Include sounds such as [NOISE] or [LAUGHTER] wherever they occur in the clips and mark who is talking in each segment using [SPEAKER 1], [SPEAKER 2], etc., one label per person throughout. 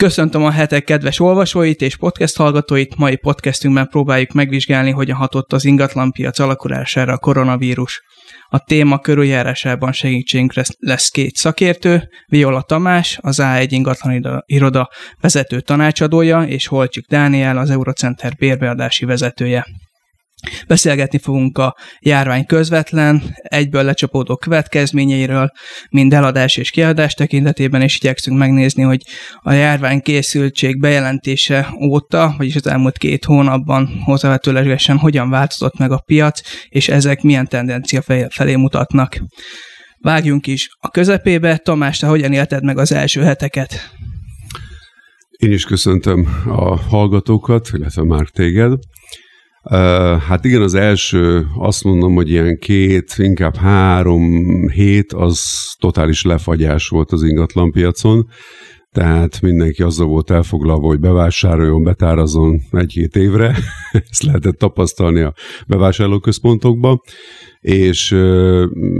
[SPEAKER 1] Köszöntöm a hetek kedves olvasóit és podcast hallgatóit. Mai podcastünkben próbáljuk megvizsgálni, hogyan hatott az ingatlanpiac alakulására a koronavírus. A téma körüljárásában segítségünkre lesz két szakértő, Viola Tamás, az A1 ingatlan iroda vezető tanácsadója, és Holcsik Dániel, az Eurocenter bérbeadási vezetője. Beszélgetni fogunk a járvány közvetlen, egyből lecsapódó következményeiről, mind eladás és kiadás tekintetében, és igyekszünk megnézni, hogy a járvány készültség bejelentése óta, vagyis az elmúlt két hónapban hozzávetőlegesen hogyan változott meg a piac, és ezek milyen tendencia felé mutatnak. Vágjunk is a közepébe. Tamás, te hogyan élted meg az első heteket?
[SPEAKER 2] Én is köszöntöm a hallgatókat, illetve már téged. Hát igen, az első, azt mondom, hogy ilyen két, inkább három hét, az totális lefagyás volt az ingatlanpiacon, tehát mindenki azzal volt elfoglalva, hogy bevásároljon, betárazon egy-két évre, [LAUGHS] ezt lehetett tapasztalni a bevásárlóközpontokban, és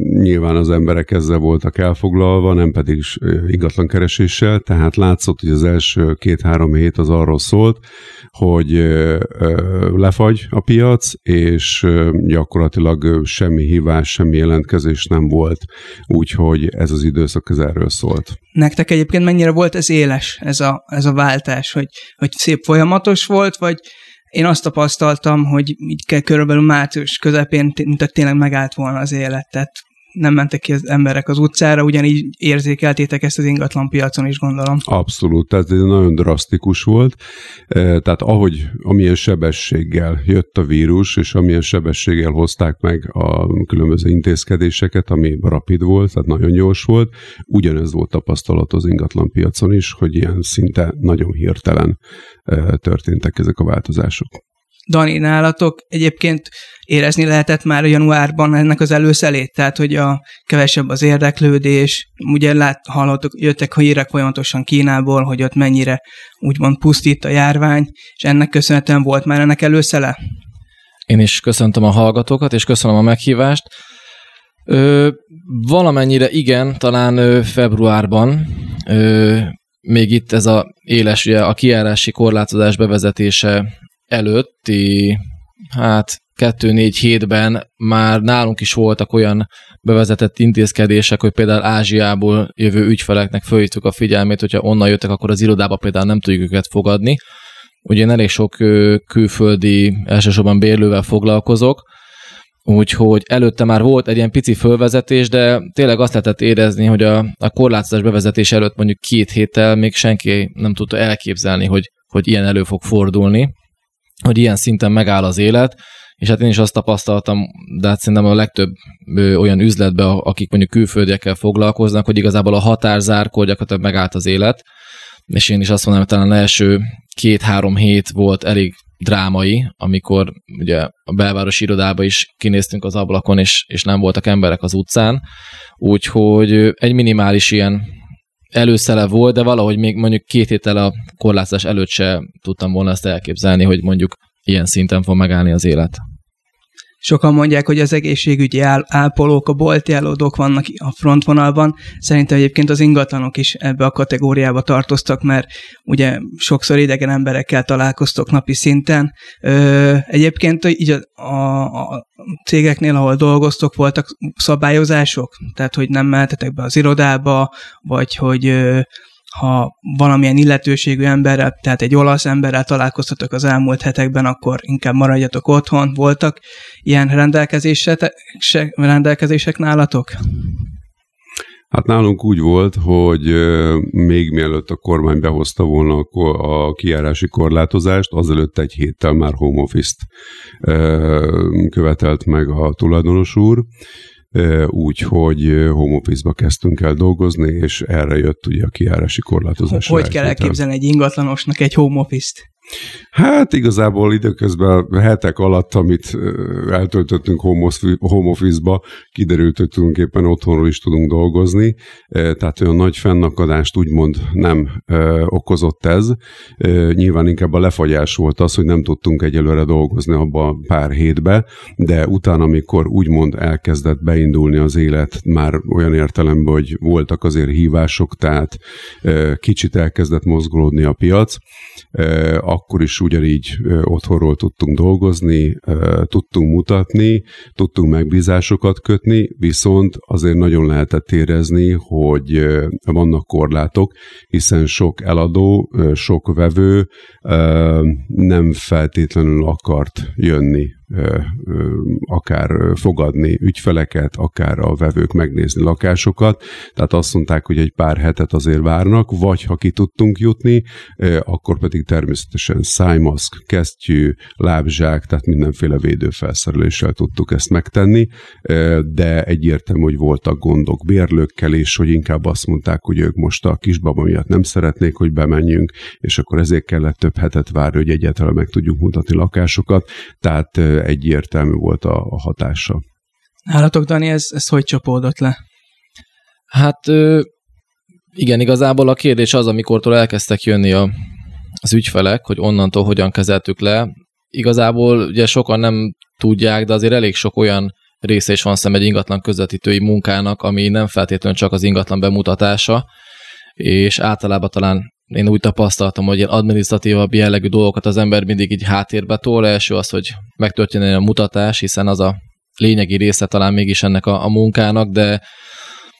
[SPEAKER 2] nyilván az emberek ezzel voltak elfoglalva, nem pedig ingatlan kereséssel, tehát látszott, hogy az első két-három hét az arról szólt, hogy lefagy a piac, és gyakorlatilag semmi hívás, semmi jelentkezés nem volt, úgyhogy ez az időszak ez erről szólt.
[SPEAKER 1] Nektek egyébként mennyire volt ez éles, ez a, ez a váltás, hogy, hogy szép folyamatos volt, vagy én azt tapasztaltam, hogy így körülbelül március közepén, mint tényleg megállt volna az élet, tehát nem mentek ki az emberek az utcára, ugyanígy érzékeltétek ezt az ingatlan piacon is, gondolom.
[SPEAKER 2] Abszolút, tehát ez nagyon drasztikus volt. E, tehát ahogy, amilyen sebességgel jött a vírus, és amilyen sebességgel hozták meg a különböző intézkedéseket, ami rapid volt, tehát nagyon gyors volt, ugyanez volt tapasztalat az ingatlan piacon is, hogy ilyen szinte nagyon hirtelen e, történtek ezek a változások.
[SPEAKER 1] Dani, nálatok egyébként érezni lehetett már januárban ennek az előszelét, tehát hogy a kevesebb az érdeklődés, ugye lát, hallottuk, jöttek hírek folyamatosan Kínából, hogy ott mennyire úgymond pusztít a járvány, és ennek köszönhetően volt már ennek előszele?
[SPEAKER 3] Én is köszöntöm a hallgatókat, és köszönöm a meghívást. Ö, valamennyire igen, talán ö, februárban, ö, még itt ez a éles, ugye a kiárási korlátozás bevezetése előtti, hát 2-4 hétben már nálunk is voltak olyan bevezetett intézkedések, hogy például Ázsiából jövő ügyfeleknek fölhívtuk a figyelmét, hogyha onnan jöttek, akkor az irodába például nem tudjuk őket fogadni. Ugye én elég sok külföldi, elsősorban bérlővel foglalkozok, úgyhogy előtte már volt egy ilyen pici fölvezetés, de tényleg azt lehetett érezni, hogy a, a korlátozás bevezetés előtt mondjuk két héttel még senki nem tudta elképzelni, hogy, hogy ilyen elő fog fordulni hogy ilyen szinten megáll az élet, és hát én is azt tapasztaltam, de hát szerintem a legtöbb olyan üzletben, akik mondjuk külföldiekkel foglalkoznak, hogy igazából a határzárkor gyakorlatilag megállt az élet, és én is azt mondom, hogy talán az első két-három hét volt elég drámai, amikor ugye a belvárosi irodába is kinéztünk az ablakon, és, és nem voltak emberek az utcán, úgyhogy egy minimális ilyen előszele volt, de valahogy még mondjuk két héttel a korlátozás előtt se tudtam volna ezt elképzelni, hogy mondjuk ilyen szinten fog megállni az élet.
[SPEAKER 1] Sokan mondják, hogy az egészségügyi ápolók, a bolti állódók vannak a frontvonalban. Szerintem egyébként az ingatlanok is ebbe a kategóriába tartoztak, mert ugye sokszor idegen emberekkel találkoztok napi szinten. Ö, egyébként így a, a, a cégeknél, ahol dolgoztok, voltak szabályozások? Tehát, hogy nem mehetetek be az irodába, vagy hogy ö, ha valamilyen illetőségű emberrel, tehát egy olasz emberrel találkoztatok az elmúlt hetekben, akkor inkább maradjatok otthon. Voltak ilyen rendelkezések, rendelkezések nálatok?
[SPEAKER 2] Hát nálunk úgy volt, hogy még mielőtt a kormány behozta volna a kiárási korlátozást, azelőtt egy héttel már home office-t követelt meg a tulajdonos úr, úgy, hogy home office-ba kezdtünk el dolgozni, és erre jött ugye a kiárási korlátozás.
[SPEAKER 1] Hogy kell elképzelni egy ingatlanosnak egy home office-t?
[SPEAKER 2] Hát igazából időközben hetek alatt, amit eltöltöttünk home office-ba, kiderült, hogy tulajdonképpen otthonról is tudunk dolgozni, tehát olyan nagy fennakadást úgymond nem okozott ez. Nyilván inkább a lefagyás volt az, hogy nem tudtunk egyelőre dolgozni abba pár hétbe, de utána, amikor úgymond elkezdett beindulni az élet, már olyan értelemben, hogy voltak azért hívások, tehát kicsit elkezdett mozgolódni a piac, is ugyanígy otthonról tudtunk dolgozni, tudtunk mutatni, tudtunk megbízásokat kötni, viszont azért nagyon lehetett érezni, hogy vannak korlátok, hiszen sok eladó, sok vevő nem feltétlenül akart jönni akár fogadni ügyfeleket, akár a vevők megnézni lakásokat. Tehát azt mondták, hogy egy pár hetet azért várnak, vagy ha ki tudtunk jutni, akkor pedig természetesen szájmaszk, kesztyű, lábzsák, tehát mindenféle védőfelszereléssel tudtuk ezt megtenni, de egyértelmű, hogy voltak gondok bérlőkkel is, hogy inkább azt mondták, hogy ők most a kisbaba miatt nem szeretnék, hogy bemenjünk, és akkor ezért kellett több hetet várni, hogy egyáltalán meg tudjuk mutatni lakásokat. Tehát egyértelmű volt a, a hatása.
[SPEAKER 1] Nálatok, Dani, ez, ez hogy csapódott le?
[SPEAKER 3] Hát igen, igazából a kérdés az, amikortól elkezdtek jönni a, az ügyfelek, hogy onnantól hogyan kezeltük le. Igazából ugye sokan nem tudják, de azért elég sok olyan része is van szem egy ingatlan közvetítői munkának, ami nem feltétlenül csak az ingatlan bemutatása, és általában talán én úgy tapasztaltam, hogy ilyen adminisztratívabb jellegű dolgokat az ember mindig így háttérbe tol. Első az, hogy megtörténjen a mutatás, hiszen az a lényegi része talán mégis ennek a, a munkának, de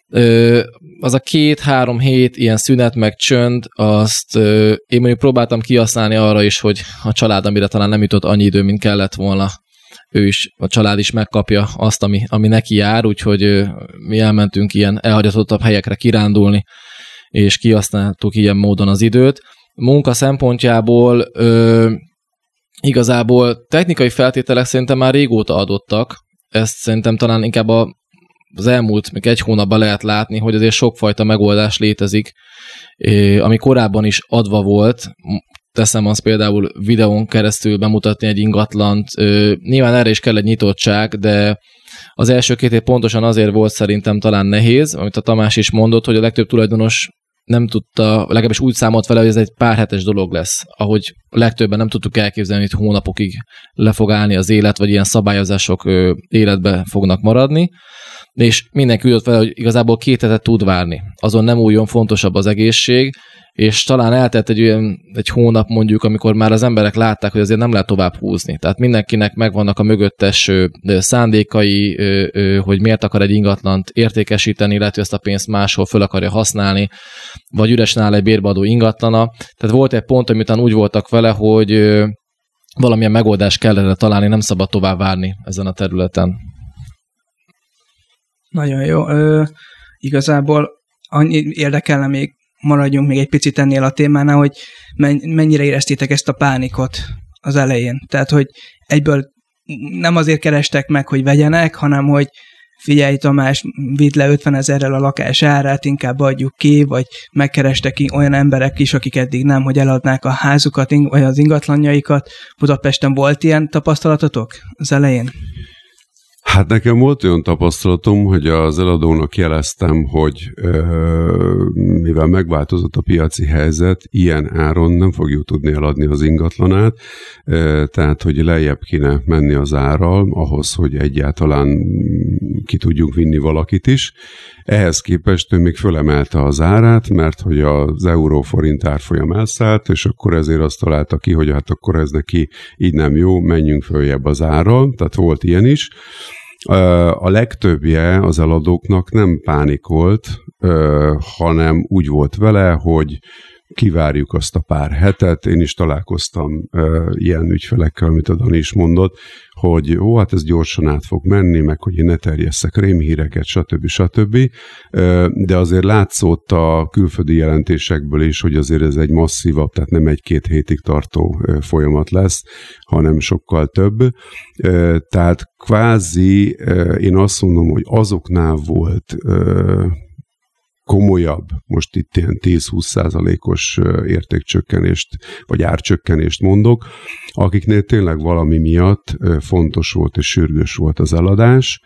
[SPEAKER 3] ö, az a két-három hét ilyen szünet meg csönd, azt ö, én mondjuk próbáltam kihasználni arra is, hogy a család, amire talán nem jutott annyi idő, mint kellett volna, ő is, a család is megkapja azt, ami, ami neki jár, úgyhogy ö, mi elmentünk ilyen elhagyatottabb helyekre kirándulni, és kihasználtuk ilyen módon az időt. Munka szempontjából ö, igazából technikai feltételek szerintem már régóta adottak, ezt szerintem talán inkább a, az elmúlt még egy hónapban lehet látni, hogy azért sokfajta megoldás létezik, ami korábban is adva volt, teszem azt például videón keresztül bemutatni egy ingatlant. Nyilván erre is kell egy nyitottság, de az első két év pontosan azért volt szerintem talán nehéz, amit a Tamás is mondott, hogy a legtöbb tulajdonos nem tudta, legalábbis úgy számolt vele, hogy ez egy pár hetes dolog lesz. Ahogy legtöbben nem tudtuk elképzelni, hogy hónapokig le fog állni az élet, vagy ilyen szabályozások életbe fognak maradni. És mindenki úgy vele, hogy igazából két hetet tud várni. Azon nem újon fontosabb az egészség, és talán eltelt egy olyan egy hónap mondjuk, amikor már az emberek látták, hogy azért nem lehet tovább húzni. Tehát mindenkinek megvannak a mögöttes szándékai, hogy miért akar egy ingatlant értékesíteni, hogy ezt a pénzt máshol föl akarja használni, vagy üresen áll egy bérbadó ingatlana. Tehát volt egy pont, amit úgy voltak vele, hogy valamilyen megoldást kellene találni, nem szabad tovább várni ezen a területen.
[SPEAKER 1] Nagyon jó. Ö, igazából annyi érdekelne még maradjunk még egy picit ennél a témánál, hogy mennyire éreztétek ezt a pánikot az elején. Tehát, hogy egyből nem azért kerestek meg, hogy vegyenek, hanem hogy figyelj Tamás, vidd le 50 ezerrel a lakás árát, inkább adjuk ki, vagy megkerestek olyan emberek is, akik eddig nem, hogy eladnák a házukat, vagy az ingatlanjaikat. Budapesten volt ilyen tapasztalatotok az elején?
[SPEAKER 2] Hát nekem volt olyan tapasztalatom, hogy az eladónak jeleztem, hogy mivel megváltozott a piaci helyzet, ilyen áron nem fogjuk tudni eladni az ingatlanát, tehát hogy lejjebb kéne menni az árral, ahhoz, hogy egyáltalán ki tudjunk vinni valakit is. Ehhez képest ő még fölemelte az árát, mert hogy az euró-forint árfolyam elszállt, és akkor ezért azt találta ki, hogy hát akkor ez neki így nem jó, menjünk följebb az árral, tehát volt ilyen is. A legtöbbje az eladóknak nem pánikolt, hanem úgy volt vele, hogy kivárjuk azt a pár hetet. Én is találkoztam ilyen ügyfelekkel, amit a Dani is mondott, hogy ó, hát ez gyorsan át fog menni, meg hogy én ne terjesszek rémhíreket, stb. stb. De azért látszott a külföldi jelentésekből is, hogy azért ez egy masszívabb, tehát nem egy-két hétig tartó folyamat lesz, hanem sokkal több. Tehát kvázi én azt mondom, hogy azoknál volt komolyabb, most itt ilyen 10-20 százalékos értékcsökkenést, vagy árcsökkenést mondok, akiknél tényleg valami miatt fontos volt és sürgős volt az eladás,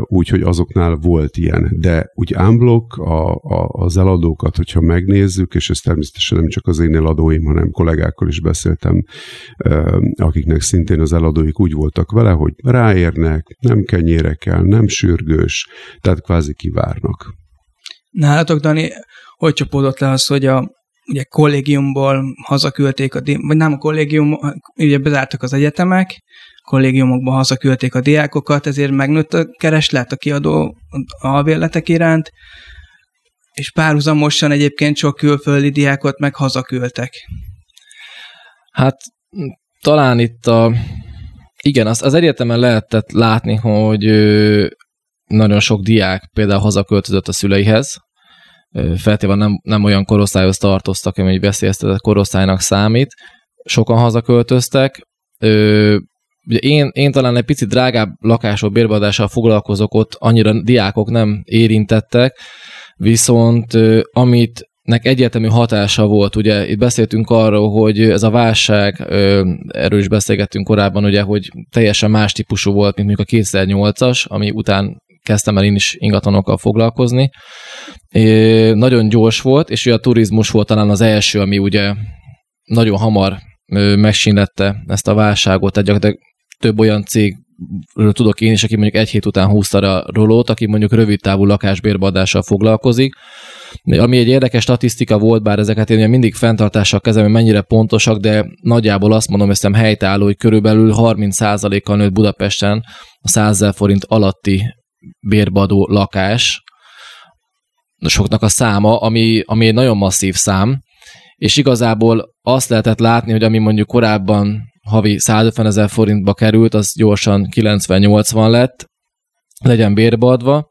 [SPEAKER 2] úgyhogy azoknál volt ilyen. De úgy unblock a, a, az eladókat, hogyha megnézzük, és ez természetesen nem csak az én eladóim, hanem kollégákkal is beszéltem, akiknek szintén az eladóik úgy voltak vele, hogy ráérnek, nem kenyére kell, nem sürgős, tehát kvázi kivárnak.
[SPEAKER 1] Nálatok, Dani, hogy csapódott le az, hogy a ugye kollégiumból hazaküldték, a, vagy nem a kollégium, ugye bezártak az egyetemek, kollégiumokban hazaküldték a diákokat, ezért megnőtt a kereslet a kiadó alvérletek iránt, és párhuzamosan egyébként sok külföldi diákot meg hazaküldtek.
[SPEAKER 3] Hát talán itt a... Igen, az, az egyetemen lehetett látni, hogy nagyon sok diák például hazaköltözött a szüleihez, feltéve nem, nem olyan korosztályhoz tartoztak, ami egy veszélyeztetett korosztálynak számít. Sokan hazaköltöztek. Ugye én, én talán egy picit drágább lakások bérbeadással foglalkozok, ott annyira diákok nem érintettek, viszont amit nek egyértelmű hatása volt, ugye itt beszéltünk arról, hogy ez a válság, erről is beszélgettünk korábban, ugye, hogy teljesen más típusú volt, mint mondjuk a 2008-as, ami után kezdtem el én is ingatlanokkal foglalkozni. É, nagyon gyors volt, és ugye a turizmus volt talán az első, ami ugye nagyon hamar megsínlette ezt a válságot, tehát több olyan cég tudok én is, aki mondjuk egy hét után húzta a rolót, aki mondjuk rövid távú lakásbérbeadással foglalkozik. Ami egy érdekes statisztika volt, bár ezeket én mindig fenntartással kezem, hogy mennyire pontosak, de nagyjából azt mondom, hogy helytálló, hogy körülbelül 30%-kal nőtt Budapesten a 100 forint alatti bérbadó lakás, soknak a száma, ami, ami egy nagyon masszív szám, és igazából azt lehetett látni, hogy ami mondjuk korábban havi 150 ezer forintba került, az gyorsan 90-80 lett, legyen bérbeadva.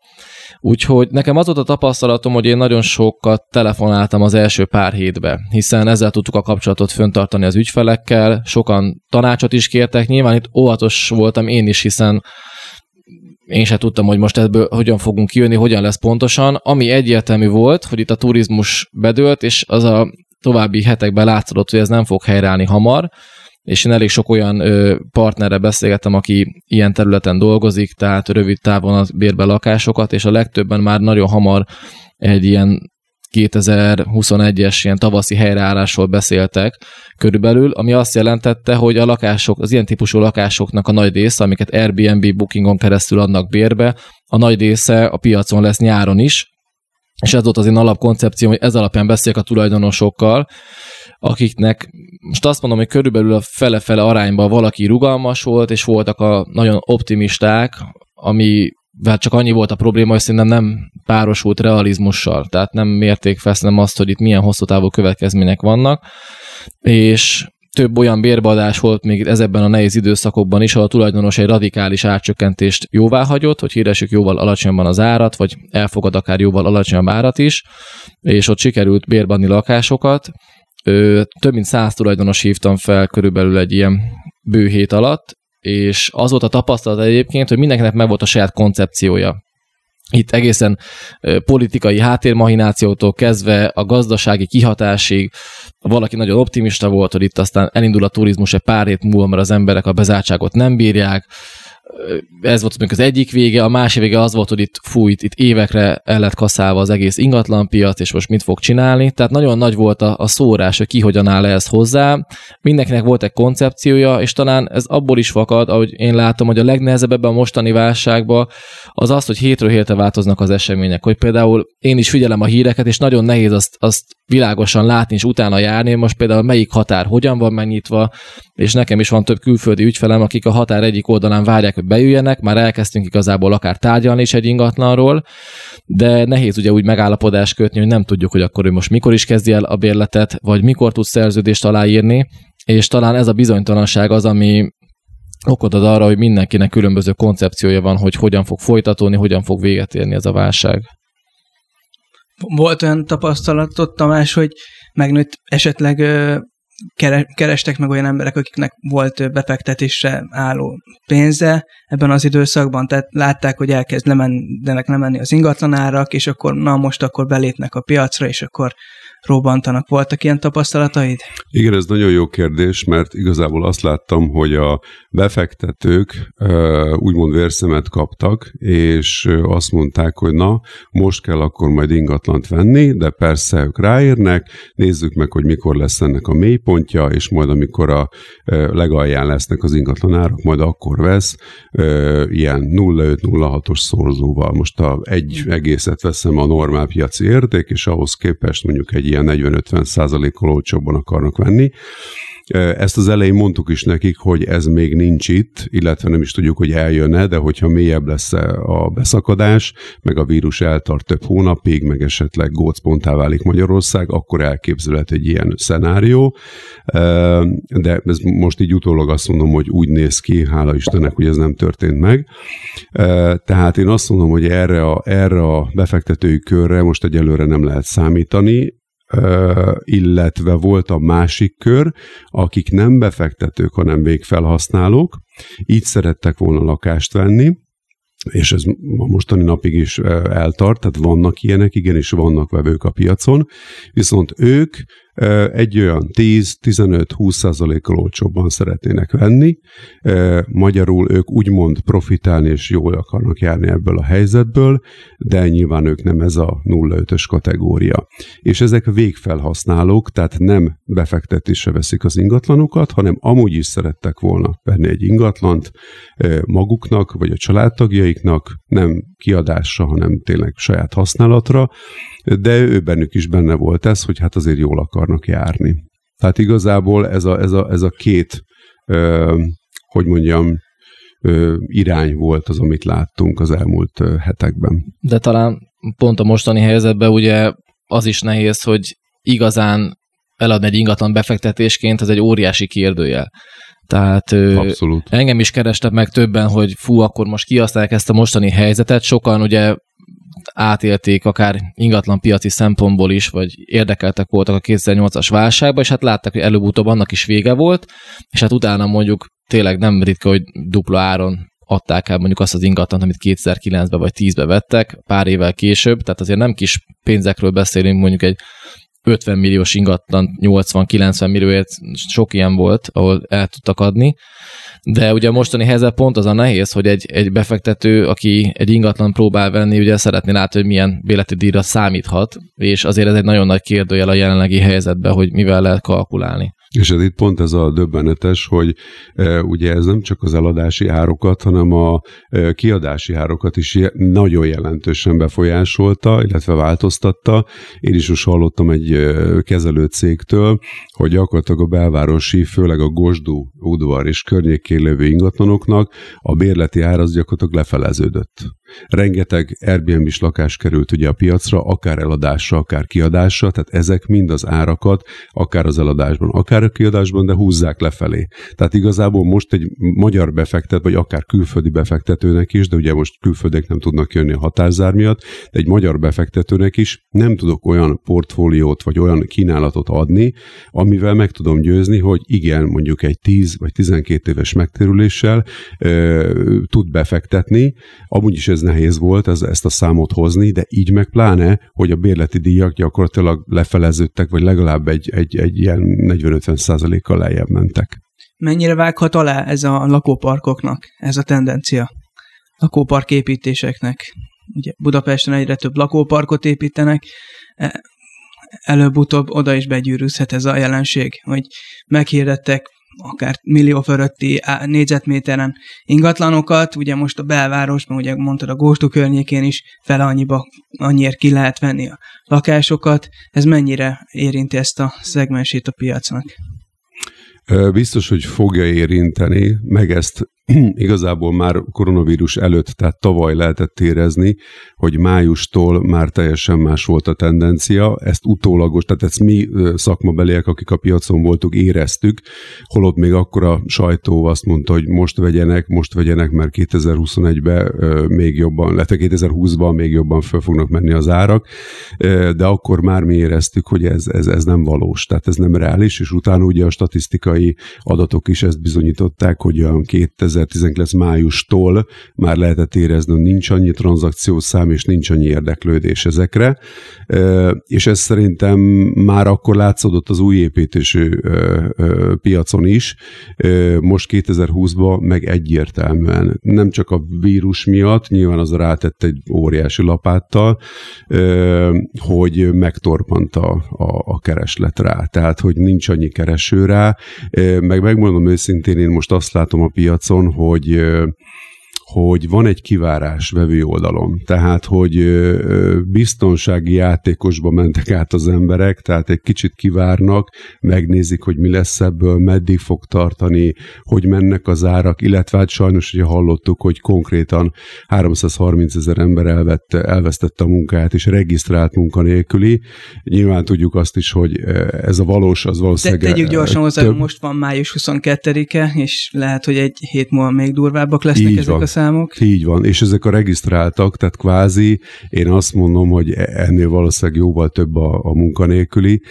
[SPEAKER 3] Úgyhogy nekem az volt a tapasztalatom, hogy én nagyon sokat telefonáltam az első pár hétbe, hiszen ezzel tudtuk a kapcsolatot föntartani az ügyfelekkel, sokan tanácsot is kértek, nyilván itt óvatos voltam én is, hiszen én sem tudtam, hogy most ebből hogyan fogunk kijönni, hogyan lesz pontosan. Ami egyértelmű volt, hogy itt a turizmus bedőlt, és az a további hetekben látszott, hogy ez nem fog helyreállni hamar, és én elég sok olyan partnerre beszélgettem, aki ilyen területen dolgozik, tehát rövid távon az bérbe lakásokat, és a legtöbben már nagyon hamar egy ilyen 2021-es ilyen tavaszi helyreállásról beszéltek körülbelül, ami azt jelentette, hogy a lakások, az ilyen típusú lakásoknak a nagy része, amiket Airbnb bookingon keresztül adnak bérbe, a nagy része a piacon lesz nyáron is, és ez volt az én alapkoncepció, hogy ez alapján beszélek a tulajdonosokkal, akiknek most azt mondom, hogy körülbelül a fele-fele arányban valaki rugalmas volt, és voltak a nagyon optimisták, ami hát csak annyi volt a probléma, hogy szerintem nem párosult realizmussal, tehát nem mérték fel nem azt, hogy itt milyen hosszú távú következmények vannak, és több olyan bérbeadás volt még ezekben a nehéz időszakokban is, ahol a tulajdonos egy radikális árcsökkentést jóvá hagyott, hogy híresük jóval alacsonyabban az árat, vagy elfogad akár jóval alacsonyabb árat is, és ott sikerült bérbeadni lakásokat. Több mint száz tulajdonos hívtam fel körülbelül egy ilyen bő hét alatt, és az volt a tapasztalat egyébként, hogy mindenkinek meg volt a saját koncepciója. Itt egészen politikai háttérmahinációtól kezdve a gazdasági kihatásig valaki nagyon optimista volt, hogy itt aztán elindul a turizmus egy pár hét múlva, mert az emberek a bezártságot nem bírják, ez volt az egyik vége, a másik vége az volt, hogy itt fújt, itt évekre el lett kaszálva az egész ingatlanpiac, és most mit fog csinálni. Tehát nagyon nagy volt a, a szórás, hogy ki hogyan áll ehhez hozzá. Mindenkinek volt egy koncepciója, és talán ez abból is fakad, ahogy én látom, hogy a legnehezebb ebben a mostani válságban az az, hogy hétről hétre változnak az események. Hogy például én is figyelem a híreket, és nagyon nehéz azt, azt világosan látni és utána járni, most például melyik határ hogyan van megnyitva, és nekem is van több külföldi ügyfelem, akik a határ egyik oldalán várják, hogy beüljenek, már elkezdtünk igazából akár tárgyalni is egy ingatlanról, de nehéz ugye úgy megállapodást kötni, hogy nem tudjuk, hogy akkor ő most mikor is kezdi el a bérletet, vagy mikor tud szerződést aláírni, és talán ez a bizonytalanság az, ami okot ad arra, hogy mindenkinek különböző koncepciója van, hogy hogyan fog folytatódni, hogyan fog véget érni ez a válság.
[SPEAKER 1] Volt olyan tapasztalatot, Tamás, hogy megnőtt esetleg kerestek meg olyan emberek, akiknek volt befektetésre álló pénze ebben az időszakban, tehát látták, hogy elkezd lemennek lemenni az ingatlanárak, és akkor na most akkor belépnek a piacra, és akkor robbantanak. Voltak ilyen tapasztalataid?
[SPEAKER 2] Igen, ez nagyon jó kérdés, mert igazából azt láttam, hogy a befektetők úgymond vérszemet kaptak, és azt mondták, hogy na, most kell akkor majd ingatlant venni, de persze ők ráérnek, nézzük meg, hogy mikor lesz ennek a mélypontja, és majd amikor a legalján lesznek az ingatlanárak, majd akkor vesz ilyen 0,5-0,6-os szorzóval. Most a egy egészet veszem a normál piaci érték, és ahhoz képest mondjuk egy ilyen 40-50 százalékol olcsóbban akarnak venni. Ezt az elején mondtuk is nekik, hogy ez még nincs itt, illetve nem is tudjuk, hogy eljönne, de hogyha mélyebb lesz a beszakadás, meg a vírus eltart több hónapig, meg esetleg gócponttá válik Magyarország, akkor elképzelhet egy ilyen szenárió. De ez most így utólag azt mondom, hogy úgy néz ki, hála Istennek, hogy ez nem történt meg. Tehát én azt mondom, hogy erre a, erre a befektetői körre most egyelőre nem lehet számítani, illetve volt a másik kör, akik nem befektetők, hanem végfelhasználók, így szerettek volna lakást venni, és ez a mostani napig is eltart, tehát vannak ilyenek, igenis vannak vevők a piacon, viszont ők egy olyan 10-15-20 százalékkal olcsóbban szeretnének venni. Magyarul ők úgymond profitálni és jól akarnak járni ebből a helyzetből, de nyilván ők nem ez a 0,5-ös kategória. És ezek végfelhasználók, tehát nem befektetésre veszik az ingatlanokat, hanem amúgy is szerettek volna venni egy ingatlant maguknak, vagy a családtagjaiknak, nem kiadásra, hanem tényleg saját használatra, de ő bennük is benne volt ez, hogy hát azért jól akarnak járni. Tehát igazából ez a, ez a, ez a két, ö, hogy mondjam, ö, irány volt az, amit láttunk az elmúlt hetekben.
[SPEAKER 3] De talán pont a mostani helyzetben ugye az is nehéz, hogy igazán eladni egy ingatlan befektetésként, az egy óriási kérdőjel. Tehát Abszolút. engem is kerestek meg többen, hogy fú, akkor most kihasználják ezt a mostani helyzetet. Sokan ugye átélték akár ingatlan piaci szempontból is, vagy érdekeltek voltak a 2008-as válságban, és hát látták, hogy előbb-utóbb annak is vége volt, és hát utána mondjuk tényleg nem ritka, hogy dupla áron adták el mondjuk azt az ingatlant, amit 2009-ben vagy 10-ben vettek, pár évvel később, tehát azért nem kis pénzekről beszélünk, mondjuk egy 50 milliós ingatlan 80-90 millióért sok ilyen volt, ahol el tudtak adni, de ugye a mostani helyzet pont az a nehéz, hogy egy, egy befektető, aki egy ingatlan próbál venni, ugye szeretné látni, hogy milyen béleti díjra számíthat, és azért ez egy nagyon nagy kérdőjel a jelenlegi helyzetben, hogy mivel lehet kalkulálni.
[SPEAKER 2] És ez itt pont ez a döbbenetes, hogy e, ugye ez nem csak az eladási árokat, hanem a e, kiadási árokat is nagyon jelentősen befolyásolta, illetve változtatta. Én is most hallottam egy e, kezelőcégtől, hogy gyakorlatilag a belvárosi, főleg a Gosdú udvar és környékén lévő ingatlanoknak a bérleti ár az gyakorlatilag lefeleződött. Rengeteg Airbnb-s lakás került ugye a piacra, akár eladásra, akár kiadásra, tehát ezek mind az árakat, akár az eladásban, akár a kiadásban, de húzzák lefelé. Tehát igazából most egy magyar befektet, vagy akár külföldi befektetőnek is, de ugye most külföldiek nem tudnak jönni a határzár miatt, de egy magyar befektetőnek is nem tudok olyan portfóliót, vagy olyan kínálatot adni, amivel meg tudom győzni, hogy igen, mondjuk egy 10 vagy 12 éves megtérüléssel ö, tud befektetni, amúgy is ez ez nehéz volt ez, ezt a számot hozni, de így meg pláne, hogy a bérleti díjak gyakorlatilag lefeleződtek, vagy legalább egy, egy, egy ilyen 40-50 százalékkal lejjebb mentek.
[SPEAKER 1] Mennyire vághat alá ez a lakóparkoknak, ez a tendencia? Lakóparképítéseknek. Ugye Budapesten egyre több lakóparkot építenek, e, előbb-utóbb oda is begyűrűzhet ez a jelenség, hogy meghirdettek akár millió fölötti négyzetméteren ingatlanokat, ugye most a belvárosban, ugye mondtad a Góstú környékén is fele annyiba, annyiért ki lehet venni a lakásokat, ez mennyire érinti ezt a szegmensét a piacnak?
[SPEAKER 2] Biztos, hogy fogja érinteni, meg ezt [CLEARS THROAT] igazából már koronavírus előtt, tehát tavaly lehetett érezni, hogy májustól már teljesen más volt a tendencia. Ezt utólagos, tehát ezt mi szakmabeliek, akik a piacon voltunk, éreztük, holott még akkor a sajtó azt mondta, hogy most vegyenek, most vegyenek, mert 2021-ben még jobban, illetve 2020-ban még jobban föl fognak menni az árak, de akkor már mi éreztük, hogy ez, ez, ez nem valós, tehát ez nem reális, és utána ugye a statisztikai adatok is ezt bizonyították, hogy a 2019 májustól már lehetett érezni, hogy nincs annyi tranzakciószám, és nincs annyi érdeklődés ezekre, és ez szerintem már akkor látszódott az új építésű piacon is, most 2020-ban meg egyértelműen, nem csak a vírus miatt, nyilván az rátett egy óriási lapáttal, hogy megtorpant a, a, a kereslet rá, tehát hogy nincs annyi kereső rá, meg megmondom őszintén, én most azt látom a piacon, hogy hogy van egy kivárás vevő oldalon. Tehát, hogy biztonsági játékosba mentek át az emberek, tehát egy kicsit kivárnak, megnézik, hogy mi lesz ebből, meddig fog tartani, hogy mennek az árak, illetve hát sajnos ugye hallottuk, hogy konkrétan 330 ezer ember elvette, elvesztette a munkáját, és regisztrált munkanélküli. Nyilván tudjuk azt is, hogy ez a valós, az valószínűleg...
[SPEAKER 1] Te, tegyük gyorsan hozzá, több... most van május 22-e, és lehet, hogy egy hét múlva még durvábbak lesznek Így ezek van. a számok.
[SPEAKER 2] Így van, és ezek a regisztráltak, tehát kvázi én azt mondom, hogy ennél valószínűleg jóval több a, a munkanélküli.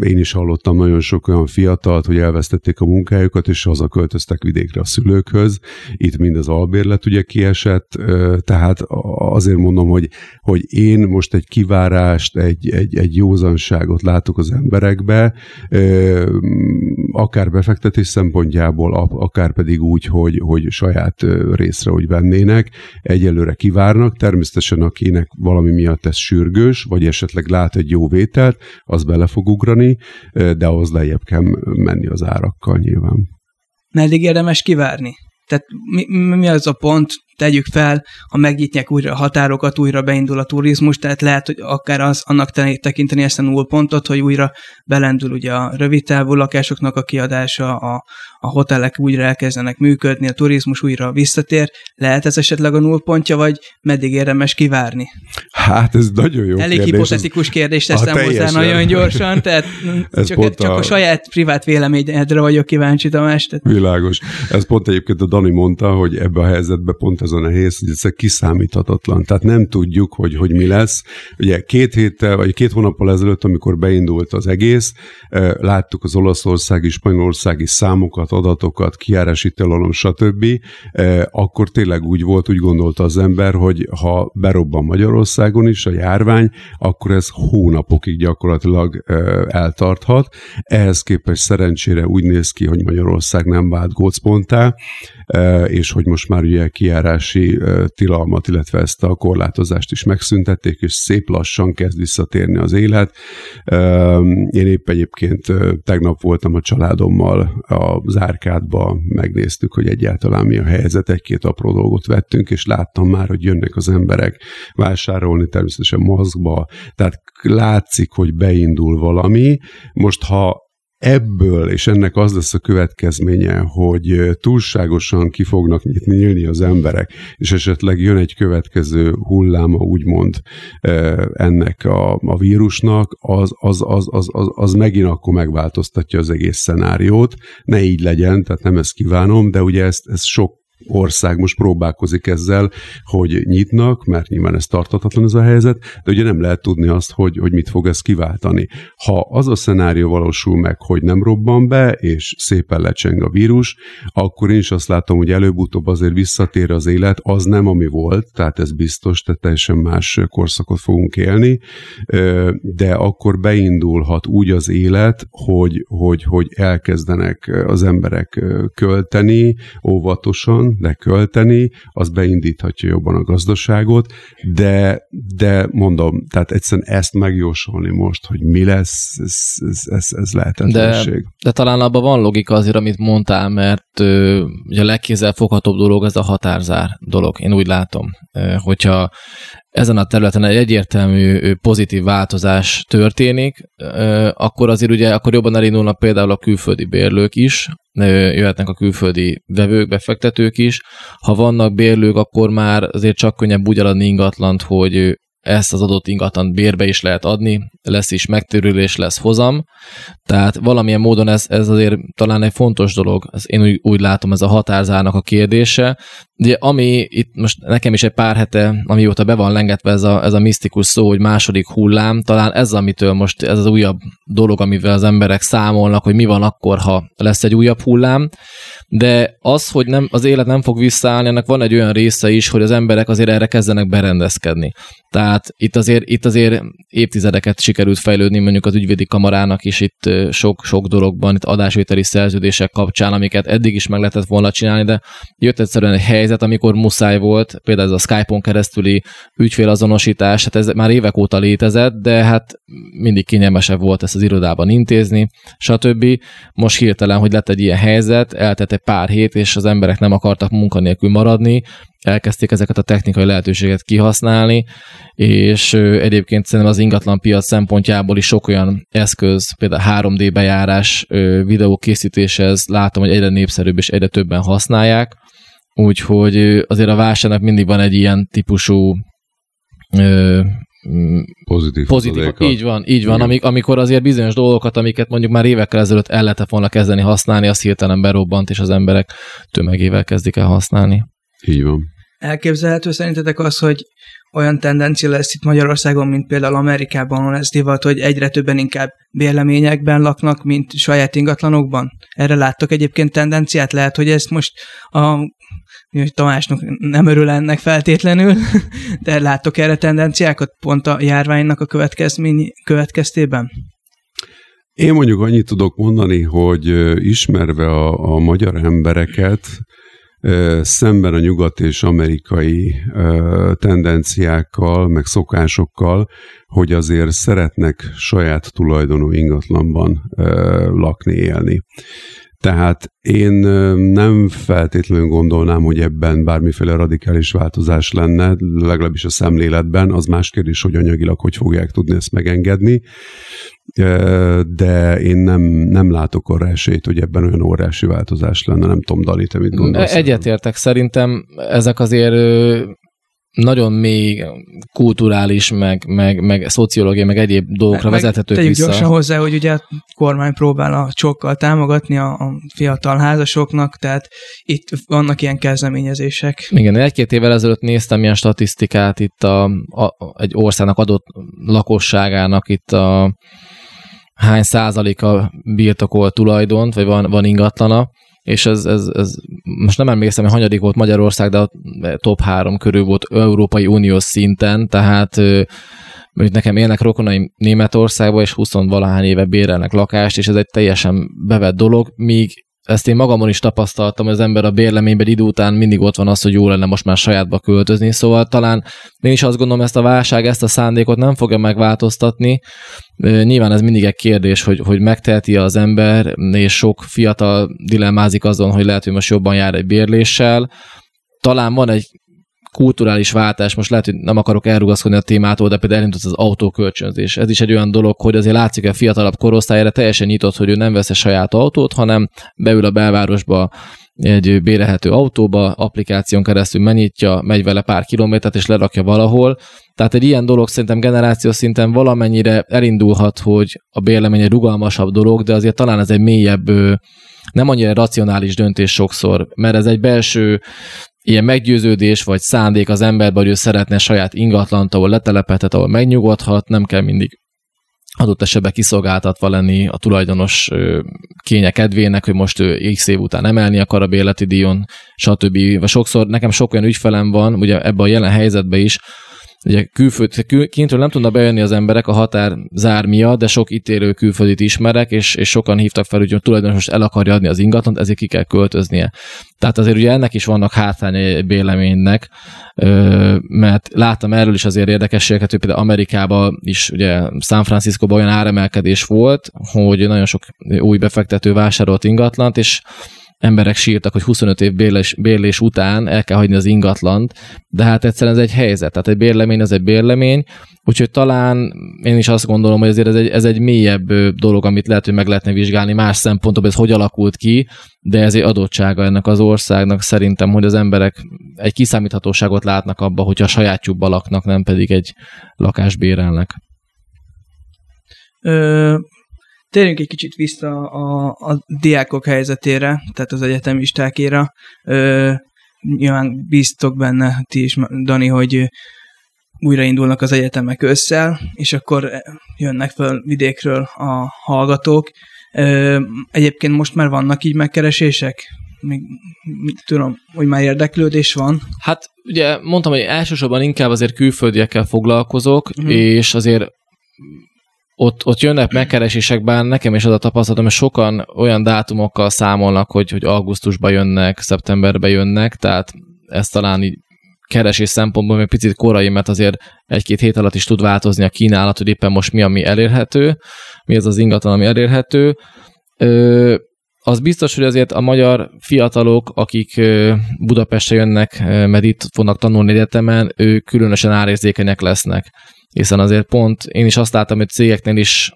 [SPEAKER 2] Én is hallottam nagyon sok olyan fiatalt, hogy elvesztették a munkájukat, és hazaköltöztek vidékre a szülőkhöz. Itt mind az albérlet ugye kiesett, tehát azért mondom, hogy, hogy én most egy kivárást, egy, egy, egy józanságot látok az emberekbe, akár befektetés szempontjából, akár pedig úgy, hogy, hogy saját részre, hogy vennének, egyelőre kivárnak, természetesen akinek valami miatt ez sürgős, vagy esetleg lát egy jó vételt, az bele fog ugrani, de ahhoz lejjebb kell menni az árakkal nyilván.
[SPEAKER 1] Meddig érdemes kivárni? Tehát mi, mi az a pont, tegyük fel, ha megnyitják újra a határokat, újra beindul a turizmus, tehát lehet, hogy akár az, annak tekinteni ezt a nullpontot, hogy újra belendül ugye a rövidtávú lakásoknak a kiadása, a, a hotelek újra elkezdenek működni, a turizmus újra visszatér. Lehet ez esetleg a nullpontja, vagy meddig érdemes kivárni?
[SPEAKER 2] Hát ez nagyon jó
[SPEAKER 1] Elég
[SPEAKER 2] kérdés.
[SPEAKER 1] hipotetikus kérdést teszem hozzá nagyon gyorsan, tehát [LAUGHS] csak, csak a... a saját privát véleményedre vagyok kíváncsi, Tamás. Tehát...
[SPEAKER 2] Világos. Ez pont egyébként a Dani mondta, hogy ebbe a helyzetbe pont ez a nehéz, hogy ez kiszámíthatatlan. Tehát nem tudjuk, hogy, hogy mi lesz. Ugye két héttel, vagy két hónappal ezelőtt, amikor beindult az egész, eh, láttuk az olaszországi, spanyolországi számokat, adatokat, kiárási tilalom, stb. Eh, akkor tényleg úgy volt, úgy gondolta az ember, hogy ha berobban Magyarországon is a járvány, akkor ez hónapokig gyakorlatilag eh, eltarthat. Ehhez képest szerencsére úgy néz ki, hogy Magyarország nem vált gócponttá, és hogy most már ugye kiárási tilalmat, illetve ezt a korlátozást is megszüntették, és szép lassan kezd visszatérni az élet. Én épp egyébként tegnap voltam a családommal a zárkádba, megnéztük, hogy egyáltalán mi a helyzet, egy-két apró dolgot vettünk, és láttam már, hogy jönnek az emberek vásárolni, természetesen maszkba, tehát látszik, hogy beindul valami. Most, ha ebből, és ennek az lesz a következménye, hogy túlságosan ki fognak nyitni, nyílni az emberek, és esetleg jön egy következő hulláma, úgymond ennek a, a vírusnak, az, az, az, az, az, az megint akkor megváltoztatja az egész szenáriót. Ne így legyen, tehát nem ezt kívánom, de ugye ezt, ezt sok ország most próbálkozik ezzel, hogy nyitnak, mert nyilván ez tartatatlan ez a helyzet, de ugye nem lehet tudni azt, hogy, hogy mit fog ez kiváltani. Ha az a szenárió valósul meg, hogy nem robban be, és szépen lecseng a vírus, akkor én is azt látom, hogy előbb-utóbb azért visszatér az élet, az nem ami volt, tehát ez biztos, tehát teljesen más korszakot fogunk élni, de akkor beindulhat úgy az élet, hogy, hogy, hogy elkezdenek az emberek költeni óvatosan, de költeni, az beindíthatja jobban a gazdaságot, de, de mondom, tehát egyszerűen ezt megjósolni most, hogy mi lesz, ez, ez, ez, ez lehetetlenség.
[SPEAKER 3] De, de talán abban van logika azért, amit mondtál, mert ö, ugye a legkézzel foghatóbb dolog ez a határzár dolog, én úgy látom. Ö, hogyha ezen a területen egy egyértelmű pozitív változás történik, akkor azért ugye akkor jobban elindulnak például a külföldi bérlők is, jöhetnek a külföldi vevők, befektetők is. Ha vannak bérlők, akkor már azért csak könnyebb úgy eladni ingatlant, hogy ezt az adott ingatlan bérbe is lehet adni, lesz is megtérülés, lesz hozam, tehát valamilyen módon ez, ez azért talán egy fontos dolog, ez én úgy, úgy látom, ez a határzárnak a kérdése. Ugye ami itt most nekem is egy pár hete, amióta be van lengetve ez a, ez a misztikus szó, hogy második hullám, talán ez, amitől most ez az újabb dolog, amivel az emberek számolnak, hogy mi van akkor, ha lesz egy újabb hullám, de az, hogy nem, az élet nem fog visszaállni, ennek van egy olyan része is, hogy az emberek azért erre kezdenek berendezkedni. Tehát itt azért, itt azért évtizedeket sikerült fejlődni mondjuk az ügyvédi kamarának is itt sok-sok dologban, itt adásvételi szerződések kapcsán, amiket eddig is meg lehetett volna csinálni, de jött egyszerűen egy helyzet, amikor muszáj volt, például ez a Skype-on keresztüli ügyfélazonosítás, hát ez már évek óta létezett, de hát mindig kényelmesebb volt ezt az irodában intézni, stb. Most hirtelen, hogy lett egy ilyen helyzet, eltett egy pár hét, és az emberek nem akartak munkanélkül maradni, elkezdték ezeket a technikai lehetőséget kihasználni, és egyébként szerintem az ingatlan piac szempontjából is sok olyan eszköz, például 3D bejárás videókészítéshez látom, hogy egyre népszerűbb és egyre többen használják, úgyhogy azért a vásárnak mindig van egy ilyen típusú
[SPEAKER 2] pozitív,
[SPEAKER 3] pozitív Így van, így van, amik, amikor azért bizonyos dolgokat, amiket mondjuk már évekkel ezelőtt el lehetett volna kezdeni használni, az hirtelen berobbant, és az emberek tömegével kezdik el használni.
[SPEAKER 2] Így van.
[SPEAKER 1] Elképzelhető szerintetek az, hogy olyan tendencia lesz itt Magyarországon, mint például Amerikában van ez divat, hogy egyre többen inkább bérleményekben laknak, mint saját ingatlanokban? Erre láttok egyébként tendenciát? Lehet, hogy ezt most a Tamásnak nem örül ennek feltétlenül, [LAUGHS] de láttok erre tendenciákat pont a járványnak a következmény következtében?
[SPEAKER 2] Én mondjuk annyit tudok mondani, hogy ismerve a, a magyar embereket, szemben a nyugat és amerikai tendenciákkal, meg szokásokkal, hogy azért szeretnek saját tulajdonú ingatlanban lakni, élni. Tehát én nem feltétlenül gondolnám, hogy ebben bármiféle radikális változás lenne, legalábbis a szemléletben. Az más kérdés, hogy anyagilag hogy fogják tudni ezt megengedni. De én nem, nem látok arra esélyt, hogy ebben olyan óriási változás lenne. Nem tudom, Dani, te mit gondolsz?
[SPEAKER 3] Egyetértek. Szerintem ezek azért nagyon mély kulturális, meg, meg, meg szociológiai, meg egyéb dolgokra meg, vezethetők
[SPEAKER 1] tegyük
[SPEAKER 3] vissza.
[SPEAKER 1] gyorsan hozzá, hogy ugye a kormány próbál a csokkal támogatni a, a fiatal házasoknak, tehát itt vannak ilyen kezdeményezések.
[SPEAKER 3] Igen, egy-két évvel ezelőtt néztem ilyen statisztikát itt a, a, egy országnak adott lakosságának itt a hány százaléka birtokol tulajdont, vagy van, van ingatlana, és ez, ez, ez most nem emlékszem, hogy hanyadik volt Magyarország, de a top három körül volt Európai Uniós szinten, tehát mondjuk nekem élnek rokonaim Németországban, és 20 valahány éve bérelnek lakást, és ez egy teljesen bevett dolog, míg ezt én magamon is tapasztaltam, hogy az ember a bérleményben idő után mindig ott van az, hogy jó lenne most már sajátba költözni, szóval talán én is azt gondolom, ezt a válság, ezt a szándékot nem fogja megváltoztatni. Nyilván ez mindig egy kérdés, hogy, hogy megteheti az ember, és sok fiatal dilemmázik azon, hogy lehet, hogy most jobban jár egy bérléssel. Talán van egy kulturális váltás, most lehet, hogy nem akarok elrugaszkodni a témától, de például elindult az autókölcsönzés. Ez is egy olyan dolog, hogy azért látszik, a fiatalabb korosztályra teljesen nyitott, hogy ő nem vesz saját autót, hanem beül a belvárosba egy bérelhető autóba, applikáción keresztül megnyitja, megy vele pár kilométert, és lerakja valahol. Tehát egy ilyen dolog szerintem generációs szinten valamennyire elindulhat, hogy a bérlemény egy rugalmasabb dolog, de azért talán ez egy mélyebb, nem annyira racionális döntés sokszor, mert ez egy belső ilyen meggyőződés vagy szándék az emberben, hogy ő szeretne saját ingatlant, ahol letelepedhet, ahol megnyugodhat, nem kell mindig adott esetben kiszolgáltatva lenni a tulajdonos kénye kedvének, hogy most ő x év után emelni akar a bérleti díjon, stb. Sokszor nekem sok olyan ügyfelem van, ugye ebben a jelen helyzetben is, Ugye külföld, kintről nem tudna bejönni az emberek a határ zár miatt, de sok itt élő külföldit ismerek, és, és sokan hívtak fel, hogy tulajdonos most el akarja adni az ingatlant, ezért ki kell költöznie. Tehát azért ugye ennek is vannak hátrányai egy béleménynek, mert láttam erről is azért érdekességeket, hogy például Amerikában is, ugye San Francisco-ban olyan áremelkedés volt, hogy nagyon sok új befektető vásárolt ingatlant, és emberek sírtak, hogy 25 év bérlés, bérlés után el kell hagyni az ingatlant, de hát egyszerűen ez egy helyzet, tehát egy bérlemény az egy bérlemény, úgyhogy talán én is azt gondolom, hogy ezért ez egy, ez egy mélyebb dolog, amit lehet, hogy meg lehetne vizsgálni más szempontból, ez hogy alakult ki, de ez egy adottsága ennek az országnak szerintem, hogy az emberek egy kiszámíthatóságot látnak abba, hogyha a sajátjukban laknak, nem pedig egy lakást
[SPEAKER 1] térjünk egy kicsit vissza a, a diákok helyzetére, tehát az egyetemistákéra. Ö, nyilván bíztok benne, ti is, Dani, hogy újraindulnak az egyetemek ősszel, és akkor jönnek fel vidékről a hallgatók. Ö, egyébként most már vannak így megkeresések? Még tudom, hogy már érdeklődés van.
[SPEAKER 3] Hát ugye mondtam, hogy elsősorban inkább azért külföldiekkel foglalkozok, uh-huh. és azért ott, ott jönnek megkeresések, bár nekem is az a tapasztalatom, hogy sokan olyan dátumokkal számolnak, hogy, hogy augusztusban jönnek, szeptemberben jönnek, tehát ez talán így keresés szempontból még picit korai, mert azért egy-két hét alatt is tud változni a kínálat, hogy éppen most mi, ami elérhető, mi az az ingatlan, ami elérhető. Ö, az biztos, hogy azért a magyar fiatalok, akik Budapestre jönnek, mert itt fognak tanulni egyetemen, ők különösen árérzékenyek lesznek hiszen azért pont én is azt láttam, hogy cégeknél is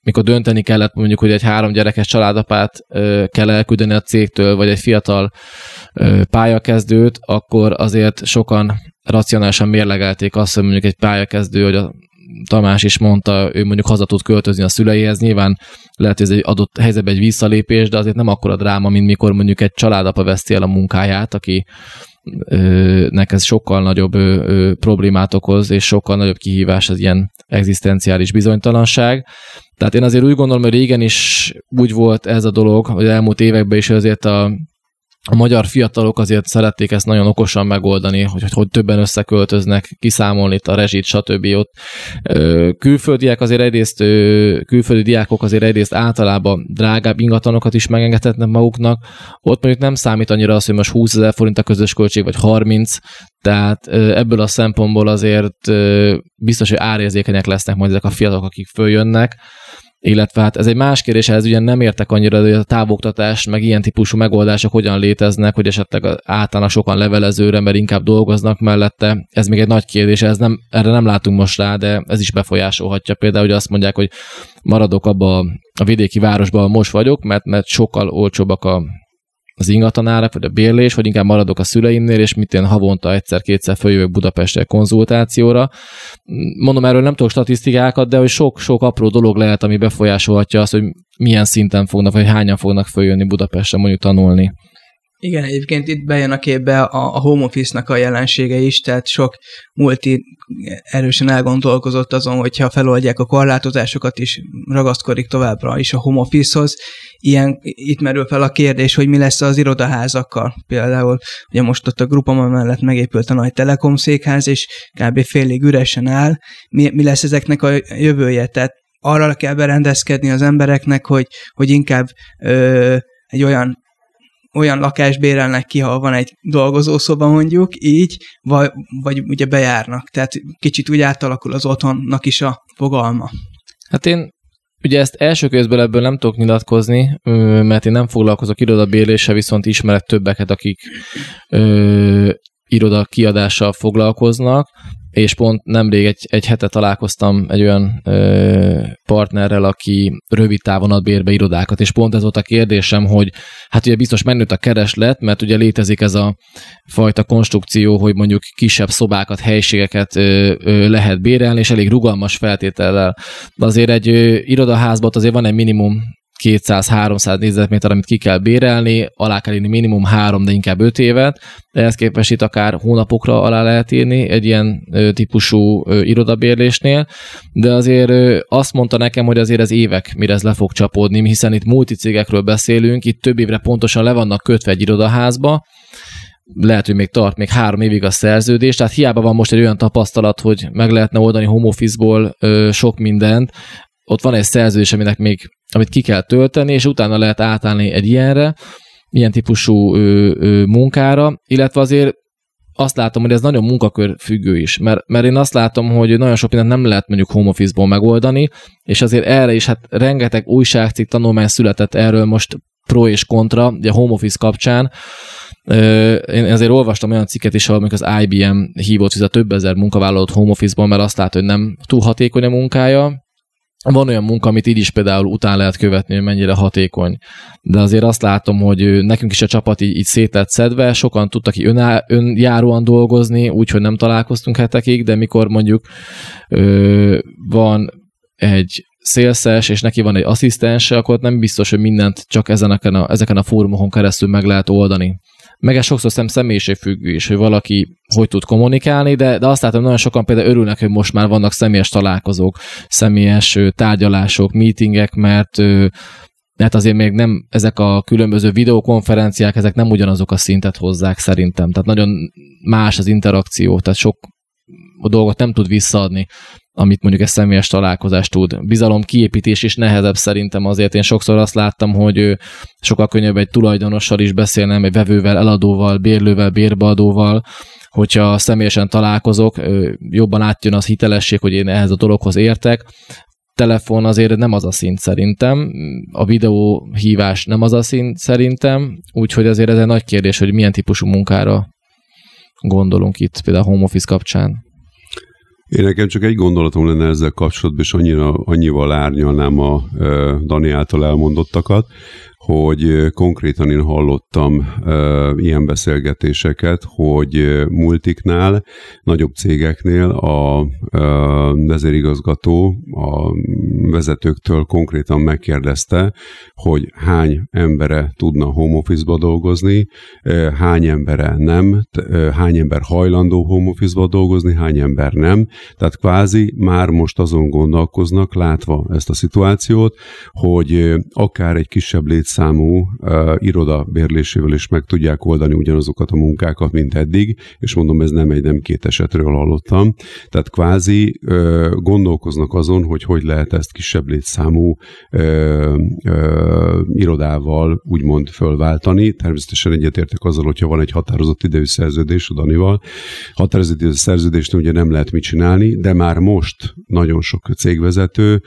[SPEAKER 3] mikor dönteni kellett mondjuk, hogy egy három gyerekes családapát ö, kell elküldeni a cégtől, vagy egy fiatal ö, pályakezdőt, akkor azért sokan racionálisan mérlegelték azt, hogy mondjuk egy pályakezdő, hogy a Tamás is mondta, ő mondjuk haza tud költözni a szüleihez, nyilván lehet, hogy ez egy adott helyzetben egy visszalépés, de azért nem akkora dráma, mint mikor mondjuk egy családapa veszti el a munkáját, aki nek ez sokkal nagyobb problémát okoz, és sokkal nagyobb kihívás az ilyen egzisztenciális bizonytalanság. Tehát én azért úgy gondolom, hogy régen is úgy volt ez a dolog, hogy elmúlt években is azért a a magyar fiatalok azért szerették ezt nagyon okosan megoldani, hogy, hogy többen összeköltöznek, kiszámolni itt a rezsit, stb. Ott külföldiek azért egyrészt, külföldi diákok azért egyrészt általában drágább ingatlanokat is megengedhetnek maguknak. Ott mondjuk nem számít annyira az, hogy most 20 ezer forint a közös költség, vagy 30, tehát ebből a szempontból azért biztos, hogy árérzékenyek lesznek majd ezek a fiatalok, akik följönnek illetve hát ez egy más kérdés, ez ugye nem értek annyira, hogy a távoktatás, meg ilyen típusú megoldások hogyan léteznek, hogy esetleg általán sokan levelezőre, mert inkább dolgoznak mellette. Ez még egy nagy kérdés, ez nem, erre nem látunk most rá, de ez is befolyásolhatja. Például, hogy azt mondják, hogy maradok abba a vidéki városban, most vagyok, mert, mert sokkal olcsóbbak a az ingatlanárak, vagy a bérlés, vagy inkább maradok a szüleimnél, és mit én havonta egyszer-kétszer följövök Budapestre konzultációra. Mondom, erről nem tudok statisztikákat, de hogy sok-sok apró dolog lehet, ami befolyásolhatja azt, hogy milyen szinten fognak, vagy hányan fognak följönni Budapestre mondjuk tanulni.
[SPEAKER 1] Igen, egyébként itt bejön a képbe a, a home office-nak a jelensége is, tehát sok multi erősen elgondolkozott azon, hogyha feloldják a korlátozásokat is, ragaszkodik továbbra is a home office-hoz. Ilyen, itt merül fel a kérdés, hogy mi lesz az irodaházakkal. Például ugye most ott a Grupama mellett megépült a nagy Telekom székház, és kb. félig üresen áll. Mi, mi lesz ezeknek a jövője? Tehát arra kell berendezkedni az embereknek, hogy, hogy inkább ö, egy olyan olyan lakást bérelnek ki, ha van egy dolgozószoba mondjuk, így, vagy, vagy ugye bejárnak. Tehát kicsit úgy átalakul az otthonnak is a fogalma.
[SPEAKER 3] Hát én Ugye ezt első közben ebből nem tudok nyilatkozni, mert én nem foglalkozok irodabérléssel, viszont ismerek többeket, akik ö, iroda kiadással foglalkoznak, és pont nemrég egy, egy hete találkoztam egy olyan ö, partnerrel, aki rövid távon ad bérbe irodákat, és pont ez volt a kérdésem, hogy hát ugye biztos mennőtt a kereslet, mert ugye létezik ez a fajta konstrukció, hogy mondjuk kisebb szobákat, helységeket ö, ö, lehet bérelni, és elég rugalmas feltétellel. De azért egy ö, irodaházban azért van egy minimum 200-300 négyzetméter, amit ki kell bérelni, alá kell írni minimum 3, de inkább 5 évet, ehhez képest itt akár hónapokra alá lehet írni egy ilyen típusú irodabérlésnél, de azért azt mondta nekem, hogy azért ez évek, mire ez le fog csapódni, hiszen itt multicégekről beszélünk, itt több évre pontosan le vannak kötve egy irodaházba, lehet, hogy még tart még három évig a szerződés, tehát hiába van most egy olyan tapasztalat, hogy meg lehetne oldani home office-ból ö, sok mindent, ott van egy szerződés, aminek még, amit ki kell tölteni, és utána lehet átállni egy ilyenre, ilyen típusú ö, ö, munkára, illetve azért azt látom, hogy ez nagyon munkakör függő is, mert, mert én azt látom, hogy nagyon sok mindent nem lehet mondjuk home office-ból megoldani, és azért erre is hát rengeteg újságcikk tanulmány született erről most pro és kontra, ugye home office kapcsán. Én azért olvastam olyan cikket is, ahol az IBM hívott a több ezer munkavállalót home office-ból, mert azt látja, hogy nem túl hatékony a munkája, van olyan munka, amit így is például után lehet követni, hogy mennyire hatékony. De azért azt látom, hogy nekünk is a csapat így, így szét lett szedve, sokan tudtak így öná, önjáróan dolgozni, úgyhogy nem találkoztunk hetekig, de mikor mondjuk ö, van egy szélszes, és neki van egy asszisztens, akkor nem biztos, hogy mindent csak ezeneken a, ezeken a fórumokon keresztül meg lehet oldani meg ez sokszor szem személyiségfüggő is, hogy valaki hogy tud kommunikálni, de, de azt látom, nagyon sokan például örülnek, hogy most már vannak személyes találkozók, személyes tárgyalások, meetingek, mert mert azért még nem ezek a különböző videokonferenciák, ezek nem ugyanazok a szintet hozzák szerintem. Tehát nagyon más az interakció, tehát sok dolgot nem tud visszaadni amit mondjuk egy személyes találkozás tud. Bizalom kiépítés is nehezebb szerintem azért. Én sokszor azt láttam, hogy sokkal könnyebb egy tulajdonossal is beszélnem, egy vevővel, eladóval, bérlővel, bérbeadóval, hogyha személyesen találkozok, jobban átjön az hitelesség, hogy én ehhez a dologhoz értek. Telefon azért nem az a szint szerintem, a videóhívás nem az a szint szerintem, úgyhogy azért ez egy nagy kérdés, hogy milyen típusú munkára gondolunk itt, például a home office kapcsán.
[SPEAKER 2] Én nekem csak egy gondolatom lenne ezzel kapcsolatban, és annyira, annyival árnyalnám a Dani által elmondottakat, hogy konkrétan én hallottam e, ilyen beszélgetéseket, hogy multiknál, nagyobb cégeknél a e, vezérigazgató a vezetőktől konkrétan megkérdezte, hogy hány embere tudna home office-ba dolgozni, e, hány embere nem, e, hány ember hajlandó home office-ba dolgozni, hány ember nem. Tehát kvázi már most azon gondolkoznak, látva ezt a szituációt, hogy akár egy kisebb létszám számú uh, iroda bérlésével is meg tudják oldani ugyanazokat a munkákat, mint eddig, és mondom, ez nem egy, nem két esetről hallottam. Tehát kvázi gondolkoznak azon, hogy hogy lehet ezt kisebb létszámú uh, irodával úgymond fölváltani. Természetesen egyetértek azzal, hogyha van egy határozott idejű szerződés a Danival. Határozott idejű szerződést ugye nem lehet mit csinálni, de már most nagyon sok cégvezető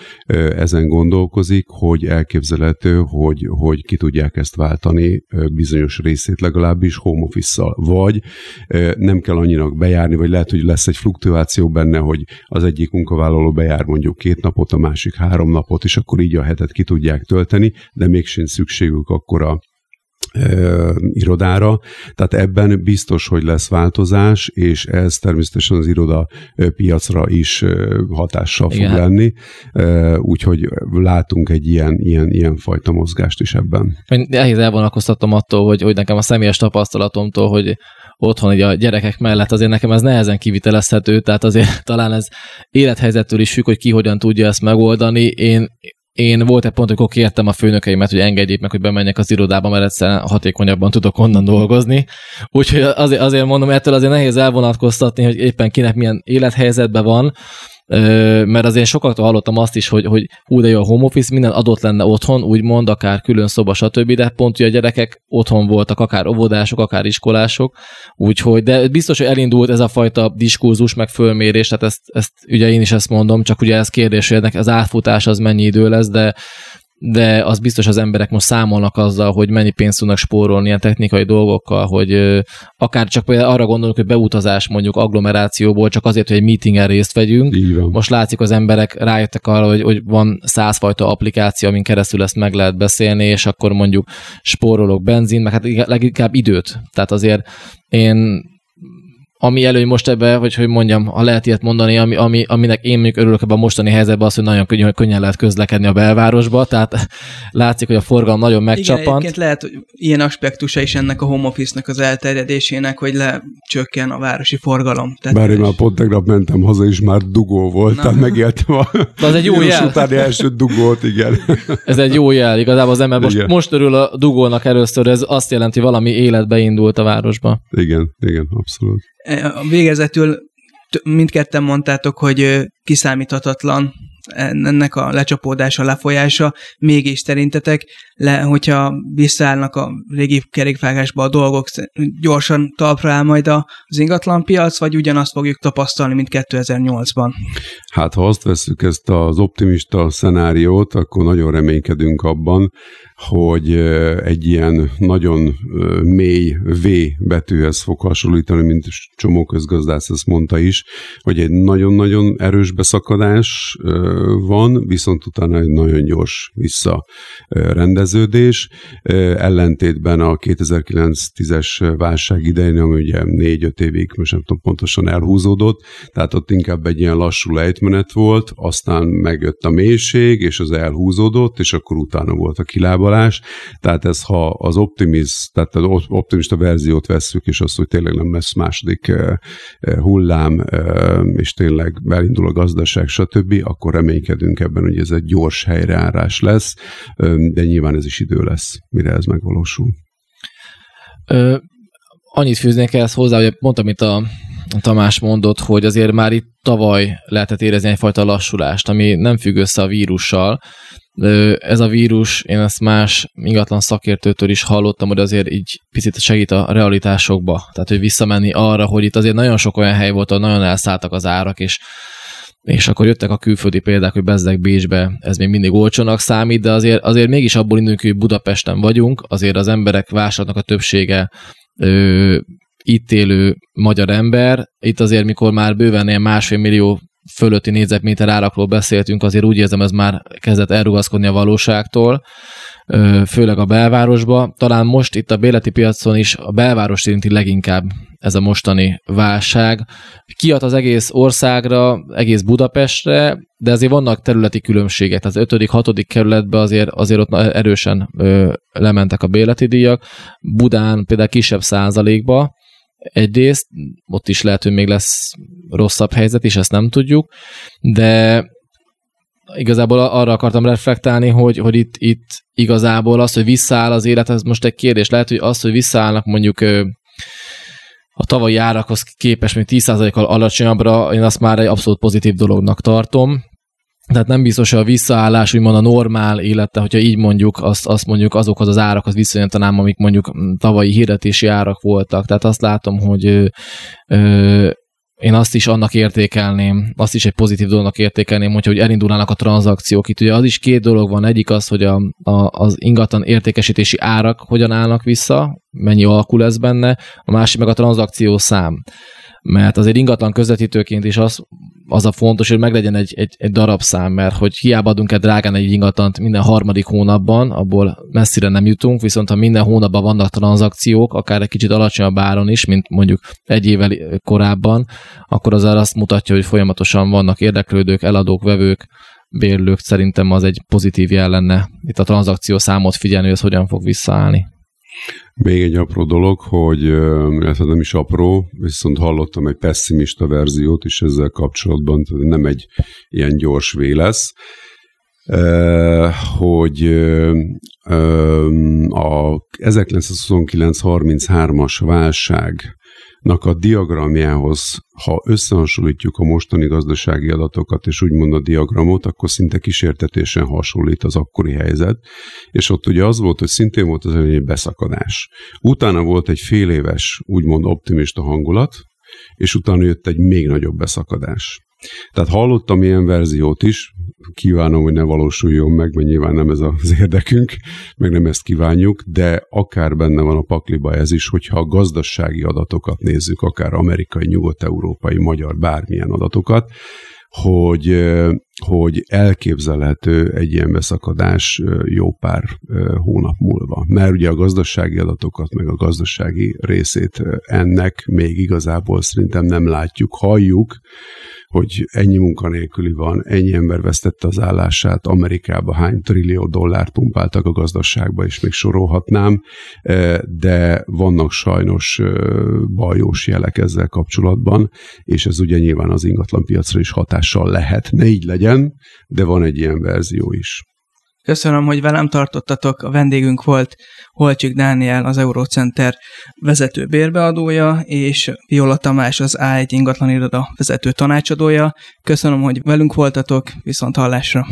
[SPEAKER 2] ezen gondolkozik, hogy elképzelhető, hogy, hogy ki tudják ezt váltani bizonyos részét legalábbis home office-szal. Vagy nem kell annyira bejárni, vagy lehet, hogy lesz egy fluktuáció benne, hogy az egyik munkavállaló bejár mondjuk két napot, a másik három napot, és akkor így a hetet ki tudják tölteni, de mégsem szükségük akkor a irodára, tehát ebben biztos, hogy lesz változás, és ez természetesen az iroda piacra is hatással fog Igen. lenni, úgyhogy látunk egy ilyen, ilyen, ilyen fajta mozgást is ebben.
[SPEAKER 3] Én nehéz elvonalkoztatom attól, hogy, hogy nekem a személyes tapasztalatomtól, hogy otthon hogy a gyerekek mellett azért nekem ez nehezen kivitelezhető, tehát azért talán ez élethelyzettől is függ, hogy ki hogyan tudja ezt megoldani. Én én volt egy pont, amikor kértem a főnökeimet, hogy engedjék meg, hogy bemenjek az irodába, mert egyszerűen hatékonyabban tudok onnan dolgozni. Úgyhogy azért, azért mondom, ettől azért nehéz elvonatkoztatni, hogy éppen kinek milyen élethelyzetben van, mert azért sokaktól hallottam azt is, hogy, hogy hú, de jó a home office, minden adott lenne otthon, úgymond, akár külön szoba, stb., de pont, hogy a gyerekek otthon voltak, akár óvodások, akár iskolások, úgyhogy, de biztos, hogy elindult ez a fajta diskurzus, meg fölmérés, tehát ezt, ezt ugye én is ezt mondom, csak ugye ez kérdés, hogy ennek az átfutás az mennyi idő lesz, de de az biztos az emberek most számolnak azzal, hogy mennyi pénzt tudnak spórolni ilyen technikai dolgokkal, hogy akár csak például arra gondolunk, hogy beutazás mondjuk agglomerációból csak azért, hogy egy meetingen részt vegyünk. Most látszik, az emberek rájöttek arra, hogy, hogy van százfajta applikáció, amin keresztül ezt meg lehet beszélni, és akkor mondjuk spórolok benzin, meg hát leginkább időt. Tehát azért én ami előny most ebbe, hogy hogy mondjam, ha lehet ilyet mondani, ami, ami, aminek én még örülök ebben a mostani helyzetben, az, hogy nagyon könnyű, könnyen lehet közlekedni a belvárosba, tehát látszik, hogy a forgalom nagyon megcsapant.
[SPEAKER 1] Igen, lehet, hogy ilyen aspektusa is ennek a home office-nak az elterjedésének, hogy lecsökken a városi forgalom.
[SPEAKER 2] Tehát Bár én már pont tegnap mentem haza, és már dugó volt, Na. tehát megéltem a
[SPEAKER 3] De [LAUGHS] az egy jó jel.
[SPEAKER 2] utáni első dugót, igen. [LAUGHS]
[SPEAKER 3] Ez egy jó jel, igazából az ember most, most örül a dugónak először, ez azt jelenti, valami életbe indult a városba.
[SPEAKER 2] Igen, igen, abszolút.
[SPEAKER 1] Végezetül mindketten mondtátok, hogy kiszámíthatatlan ennek a lecsapódása, lefolyása, mégis szerintetek, le, hogyha visszaállnak a régi kerékvágásba a dolgok, gyorsan talpra áll majd az ingatlanpiac, vagy ugyanazt fogjuk tapasztalni, mint 2008-ban?
[SPEAKER 2] Hát ha azt veszük ezt az optimista szenáriót, akkor nagyon reménykedünk abban, hogy egy ilyen nagyon mély V betűhez fog hasonlítani, mint csomó közgazdász ezt mondta is, hogy egy nagyon-nagyon erős beszakadás van, viszont utána egy nagyon gyors visszarendeződés, ellentétben a 2009-10-es válság idején, ami ugye 4-5 évig, most nem tudom pontosan elhúzódott, tehát ott inkább egy ilyen lassú lejtmenet volt, aztán megjött a mélység, és az elhúzódott, és akkor utána volt a kilábalás, tehát ez ha az optimist, tehát az optimista verziót vesszük, és azt, hogy tényleg nem lesz második hullám, és tényleg belindul a gazdaság, stb., akkor reménykedünk ebben, hogy ez egy gyors helyreárás lesz, de nyilván ez is idő lesz, mire ez megvalósul.
[SPEAKER 3] Ö, annyit fűznék ehhez hozzá, hogy mondtam, amit a Tamás mondott, hogy azért már itt tavaly lehetett érezni egyfajta lassulást, ami nem függ össze a vírussal. Ez a vírus, én ezt más ingatlan szakértőtől is hallottam, hogy azért így picit segít a realitásokba. Tehát, hogy visszamenni arra, hogy itt azért nagyon sok olyan hely volt, ahol nagyon elszálltak az árak, és és akkor jöttek a külföldi példák, hogy bezdek Bécsbe, ez még mindig olcsónak számít, de azért, azért mégis abból indulunk, hogy Budapesten vagyunk, azért az emberek vásárolnak a többsége ö, itt élő magyar ember. Itt azért, mikor már bőven ilyen másfél millió fölötti négyzetméter árakról beszéltünk, azért úgy érzem, ez már kezdett elrugaszkodni a valóságtól főleg a belvárosba. Talán most itt a béleti piacon is a belváros érinti leginkább ez a mostani válság. Kiad az egész országra, egész Budapestre, de azért vannak területi különbségek. Az 5 hatodik kerületben azért, azért ott erősen ö, lementek a béleti díjak. Budán például kisebb százalékba, egyrészt, ott is lehet, hogy még lesz rosszabb helyzet is, ezt nem tudjuk, de igazából arra akartam reflektálni, hogy, hogy itt, itt igazából az, hogy visszaáll az élet, ez most egy kérdés. Lehet, hogy az, hogy visszaállnak mondjuk a tavalyi árakhoz képest még 10%-kal alacsonyabbra, én azt már egy abszolút pozitív dolognak tartom. Tehát nem biztos, hogy a visszaállás, úgymond a normál élete, hogyha így mondjuk, azt, azt mondjuk azokhoz az árakhoz viszonyítanám, amik mondjuk tavalyi hirdetési árak voltak. Tehát azt látom, hogy ö, ö, én azt is annak értékelném, azt is egy pozitív dolognak értékelném, hogyha hogy elindulnának a tranzakciók. Itt ugye az is két dolog van. Egyik az, hogy a, a, az ingatlan értékesítési árak hogyan állnak vissza, mennyi alkul lesz benne, a másik meg a tranzakció szám mert azért ingatlan közvetítőként is az, az a fontos, hogy meglegyen egy, egy, egy darabszám, mert hogy hiába adunk egy drágán egy ingatlant minden harmadik hónapban, abból messzire nem jutunk, viszont ha minden hónapban vannak tranzakciók, akár egy kicsit alacsonyabb áron is, mint mondjuk egy évvel korábban, akkor az azt mutatja, hogy folyamatosan vannak érdeklődők, eladók, vevők, bérlők, szerintem az egy pozitív jel lenne itt a tranzakció számot figyelni, hogy ez hogyan fog visszaállni.
[SPEAKER 2] Még egy apró dolog, hogy, illetve nem is apró, viszont hallottam egy pessimista verziót is ezzel kapcsolatban, tehát nem egy ilyen gyors V lesz, hogy a 1929-33-as válság a diagramjához, ha összehasonlítjuk a mostani gazdasági adatokat, és úgymond a diagramot, akkor szinte kísértetésen hasonlít az akkori helyzet, és ott ugye az volt, hogy szintén volt az egy beszakadás. Utána volt egy fél éves, úgymond optimista hangulat, és utána jött egy még nagyobb beszakadás. Tehát hallottam ilyen verziót is, kívánom, hogy ne valósuljon meg, mert nyilván nem ez az érdekünk, meg nem ezt kívánjuk, de akár benne van a pakliba ez is, hogyha a gazdasági adatokat nézzük, akár amerikai, nyugat-európai, magyar, bármilyen adatokat, hogy, hogy elképzelhető egy ilyen beszakadás jó pár hónap múlva. Mert ugye a gazdasági adatokat, meg a gazdasági részét ennek még igazából szerintem nem látjuk, halljuk, hogy ennyi munkanélküli van, ennyi ember vesztette az állását, Amerikába hány trillió dollárt pumpáltak a gazdaságba, és még sorolhatnám, de vannak sajnos bajós jelek ezzel kapcsolatban, és ez ugye nyilván az ingatlanpiacra is hatással lehet. Ne így legyen, de van egy ilyen verzió is.
[SPEAKER 1] Köszönöm, hogy velem tartottatok. A vendégünk volt Holcsik Dániel, az Eurocenter vezető bérbeadója, és Viola Tamás, az A1 ingatlan iroda vezető tanácsadója. Köszönöm, hogy velünk voltatok, viszont hallásra.